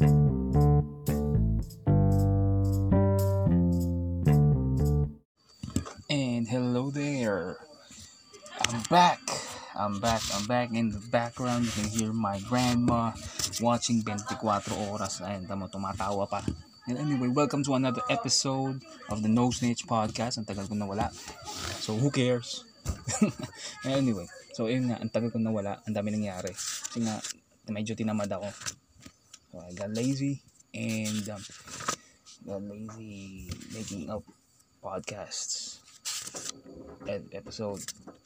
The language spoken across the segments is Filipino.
And hello there. I'm back. I'm back. I'm back in the background. You can hear my grandma watching 24 oras. Ayun, tamo, tumatawa pa. And anyway, welcome to another episode of the No Snitch Podcast. Ang tagal ko nawala. So, who cares? anyway, so yun nga, ang tagal ko nawala. Ang dami nangyari. Kasi nga, medyo tinamad ako. I got lazy. And, um, got lazy making up podcasts episode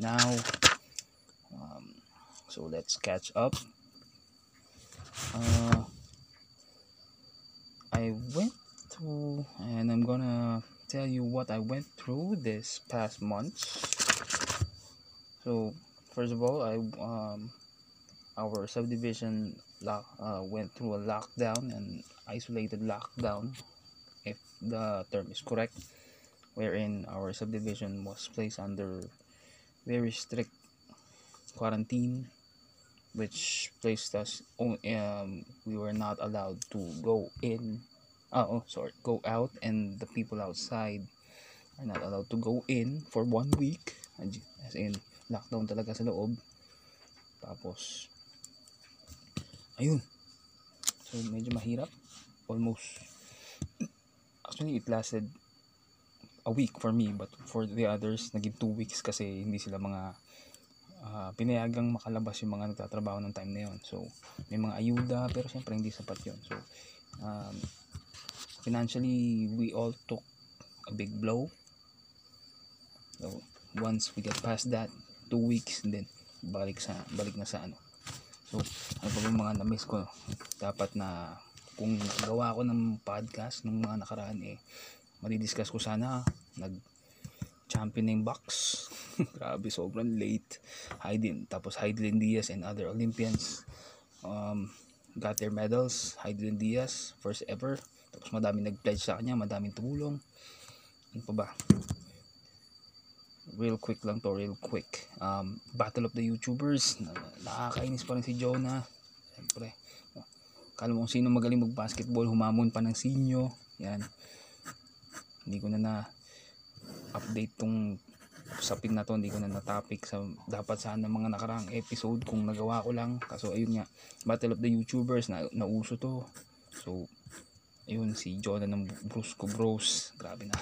now. Um, so let's catch up. Uh, I went through, and I'm gonna tell you what I went through this past month. So first of all, I um, our subdivision lock, uh, went through a lockdown and isolated lockdown, if the term is correct wherein our subdivision was placed under very strict quarantine which placed us on um we were not allowed to go in oh, oh sorry go out and the people outside are not allowed to go in for one week as in lockdown talaga sa loob. Tapos ayun. So medyo mahirap. Almost actually it lasted a week for me but for the others naging 2 weeks kasi hindi sila mga uh, pinayagang makalabas yung mga nagtatrabaho ng time na yon so may mga ayuda pero syempre hindi sapat yon so um, financially we all took a big blow. So once we get past that 2 weeks and then balik sa balik na sa ano so ano pa mga na-miss ko? Dapat na kung gawa ko ng podcast nung mga nakaraan eh madidiscuss ko sana nag champion yung box. Grabe sobrang late. Haydin tapos Haydin Diaz and other Olympians. Um, got their medals. Haydin Diaz first ever. Tapos madami nag-pledge sa kanya madaming tumulong. Ano pa ba real quick lang to real quick. Um, battle of the youtubers. Nakakainis pa rin si Jonah. Siyempre. Kala mo kung sino magaling mag basketball humamon pa ng sinyo yan. Hindi ko na na update tong usapin na to. Hindi ko na na topic sa dapat sana mga nakaraang episode kung nagawa ko lang. Kaso ayun nga battle of the youtubers na nauso to. So ayun si Jonah ng Brusco Bros grabe na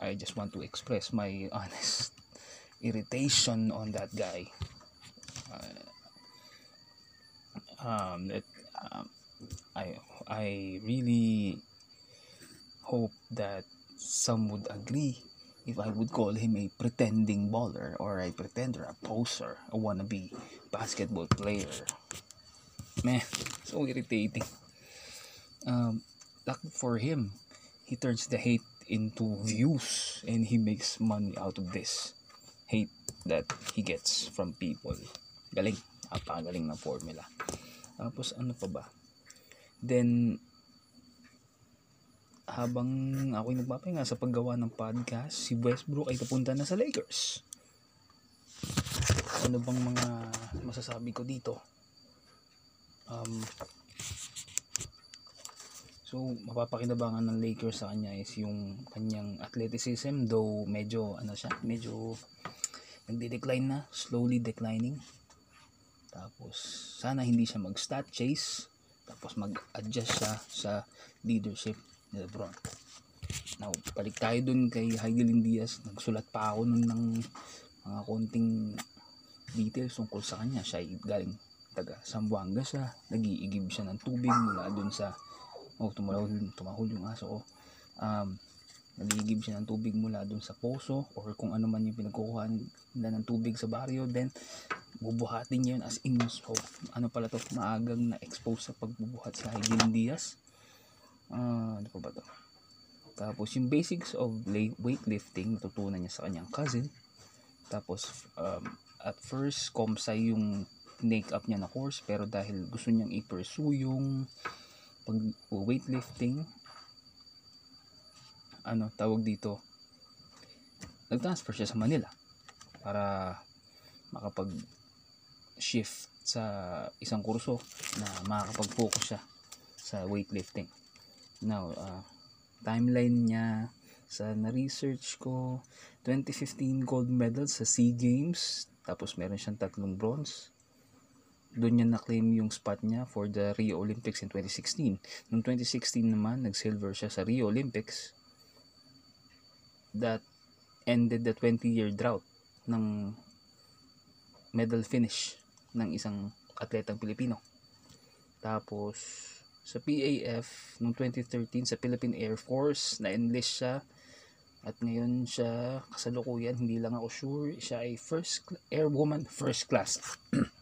I just want to express my honest irritation on that guy uh, um, it, um I I really hope that some would agree if I would call him a pretending baller or a pretender, a poser, a wannabe basketball player. Man, so irritating. Um, lucky for him, he turns the hate into views and he makes money out of this hate that he gets from people. Galing. Napakagaling na formula. Tapos ano pa ba? Then, habang ako'y nagpapahinga sa paggawa ng podcast, si Westbrook ay papunta na sa Lakers. Ano bang mga masasabi ko dito? Um, so, mapapakinabangan ng Lakers sa kanya is yung kanyang athleticism, though medyo, ano siya, medyo nagde-decline na, slowly declining. Tapos, sana hindi siya mag-stat chase, tapos mag-adjust siya sa leadership ni Lebron. Now, balik tayo dun kay Heidelin Diaz. Nagsulat pa ako nun ng mga konting details tungkol sa kanya. Siya ay galing taga Sambuanga siya. Nagiigib siya ng tubig mula dun sa oh, tumahol, tumahol yung aso ko. Um, nagiigib siya ng tubig mula dun sa poso or kung ano man yung pinagkukuha nila ng tubig sa baryo. Then bubuhatin niya yun as in so ano pala to maagang na-expose sa pagbubuhat sa Heidelin Diaz uh, ano pa ba to? Tapos yung basics of weightlifting natutunan niya sa kanyang cousin. Tapos um, at first komsay yung make up niya na course pero dahil gusto niyang i-pursue yung pag weightlifting ano tawag dito nag-transfer siya sa Manila para makapag shift sa isang kurso na makakapag-focus siya sa weightlifting. Now, uh, timeline niya sa na-research ko 2015 gold medal sa SEA Games tapos meron siyang tatlong bronze doon niya na-claim yung spot niya for the Rio Olympics in 2016 noong 2016 naman nag-silver siya sa Rio Olympics that ended the 20 year drought ng medal finish ng isang atletang Pilipino. Tapos sa PAF noong 2013 sa Philippine Air Force na-enlist siya at ngayon siya kasalukuyan. Hindi lang ako sure siya ay first airwoman first class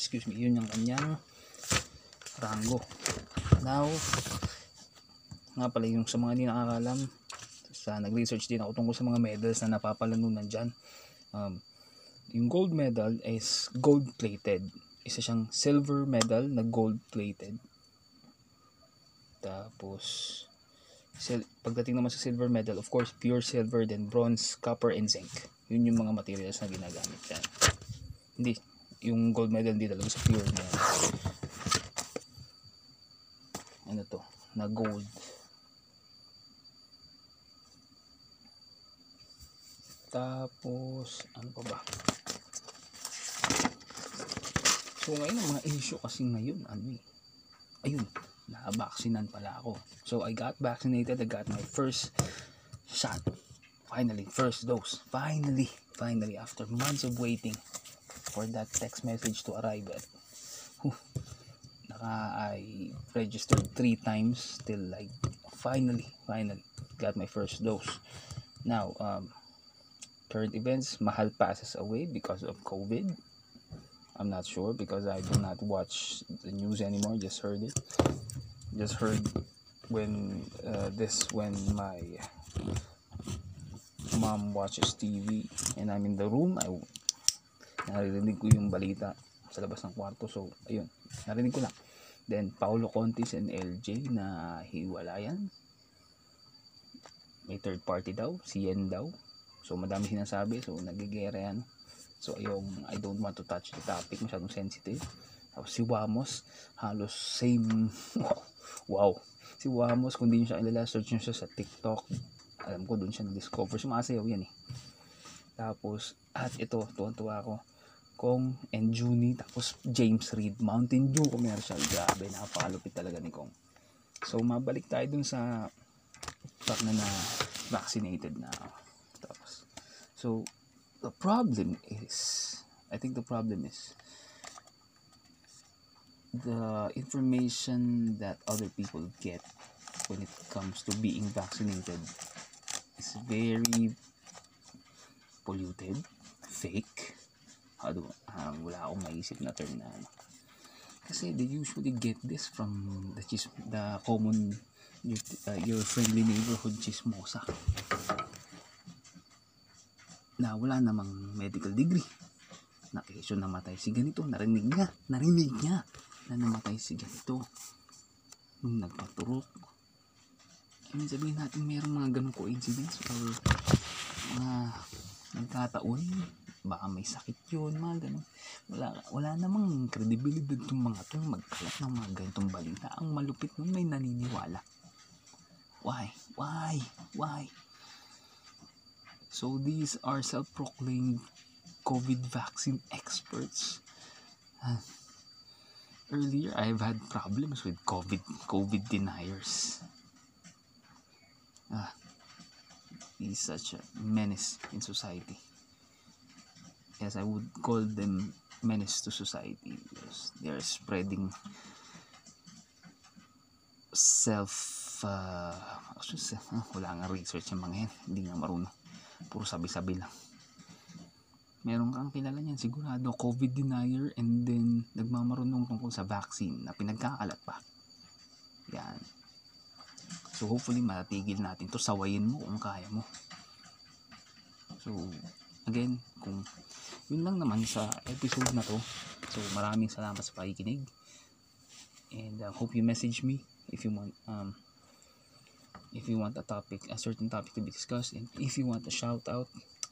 excuse me yun yung kanyang rango. Now nga pala yung sa mga hindi nakakalam sa nag-research din ako tungkol sa mga medals na napapalanunan dyan. Um, yung gold medal is gold plated isa siyang silver medal na gold plated tapos sil- pagdating naman sa silver medal of course pure silver then bronze copper and zinc. Yun yung mga materials na ginagamit dyan. Hindi yung gold medal hindi talaga sa pure na ano to? Na gold. Tapos ano pa ba? So ngayon ang mga issue kasi ngayon ano eh. Ayun na-vaccinahan pala ako. So I got vaccinated. I got my first shot. Finally first dose. Finally finally after months of waiting for that text message to arrive at. I registered three times till like finally finally got my first dose. Now um current events mahal passes away because of COVID. I'm not sure because I do not watch the news anymore. Just heard it. Just heard when uh, this when my mom watches TV and I'm in the room I naririnig ko yung balita sa labas ng kwarto. So ayun. Narinig ko lang. Then Paulo Contis and LJ na hiwalayan. May third party daw. Si Yen daw. So madami sinasabi. So nagigera yan. So ayong I don't want to touch the topic. Masyadong sensitive. Tapos si Wamos halos same. Wow, wow. si Wamos kung di nyo siya ilala search nyo siya sa TikTok. Alam ko doon siya na-discover. Sumasayaw yan eh. Tapos at ito tuwan-tuwa ako Kong and Junie tapos James Reed Mountain Dew commercial. Grabe napakalupit talaga ni Kong. So mabalik tayo dun sa fact na na vaccinated na tapos so the problem is I think the problem is the information that other people get when it comes to being vaccinated is very polluted fake ano, uh, wala akong maisip na term na ano. Kasi they usually get this from the chis the common your, uh, your friendly neighborhood chismosa. Na wala namang medical degree. Na kesyo namatay si ganito narinig niya narinig niya na namatay si ganito. Nung nagpaturok. I sabihin natin mayroong mga ganong coincidence or mga nagkataon baka may sakit yun, mga ganun. Wala, wala namang credibility itong mga itong magkalat ng mga ganitong balita. Ang malupit nun may naniniwala. Why? Why? Why? So these are self-proclaimed COVID vaccine experts. Uh, earlier, I've had problems with COVID COVID deniers. Ah, he's such a menace in society yes I would call them menace to society. Because they are spreading self uh, wala nga research yung mga yan. Hindi nga marunong. Puro sabi-sabi lang. Meron kang kilala niyan sigurado COVID denier and then nagmamarunong tungkol sa vaccine na pinagkakalat pa. Yan. So hopefully matatigil natin to. Sawayin mo kung kaya mo. So again kung yun lang naman sa episode na to. So maraming salamat sa pakikinig. And uh, hope you message me if you want um if you want a topic a certain topic to be discussed. And if you want a shout out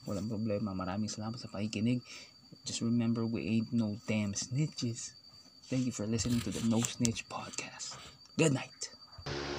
walang problema. Maraming salamat sa pakikinig. Just remember we ain't no damn snitches. Thank you for listening to the no snitch podcast. Good night.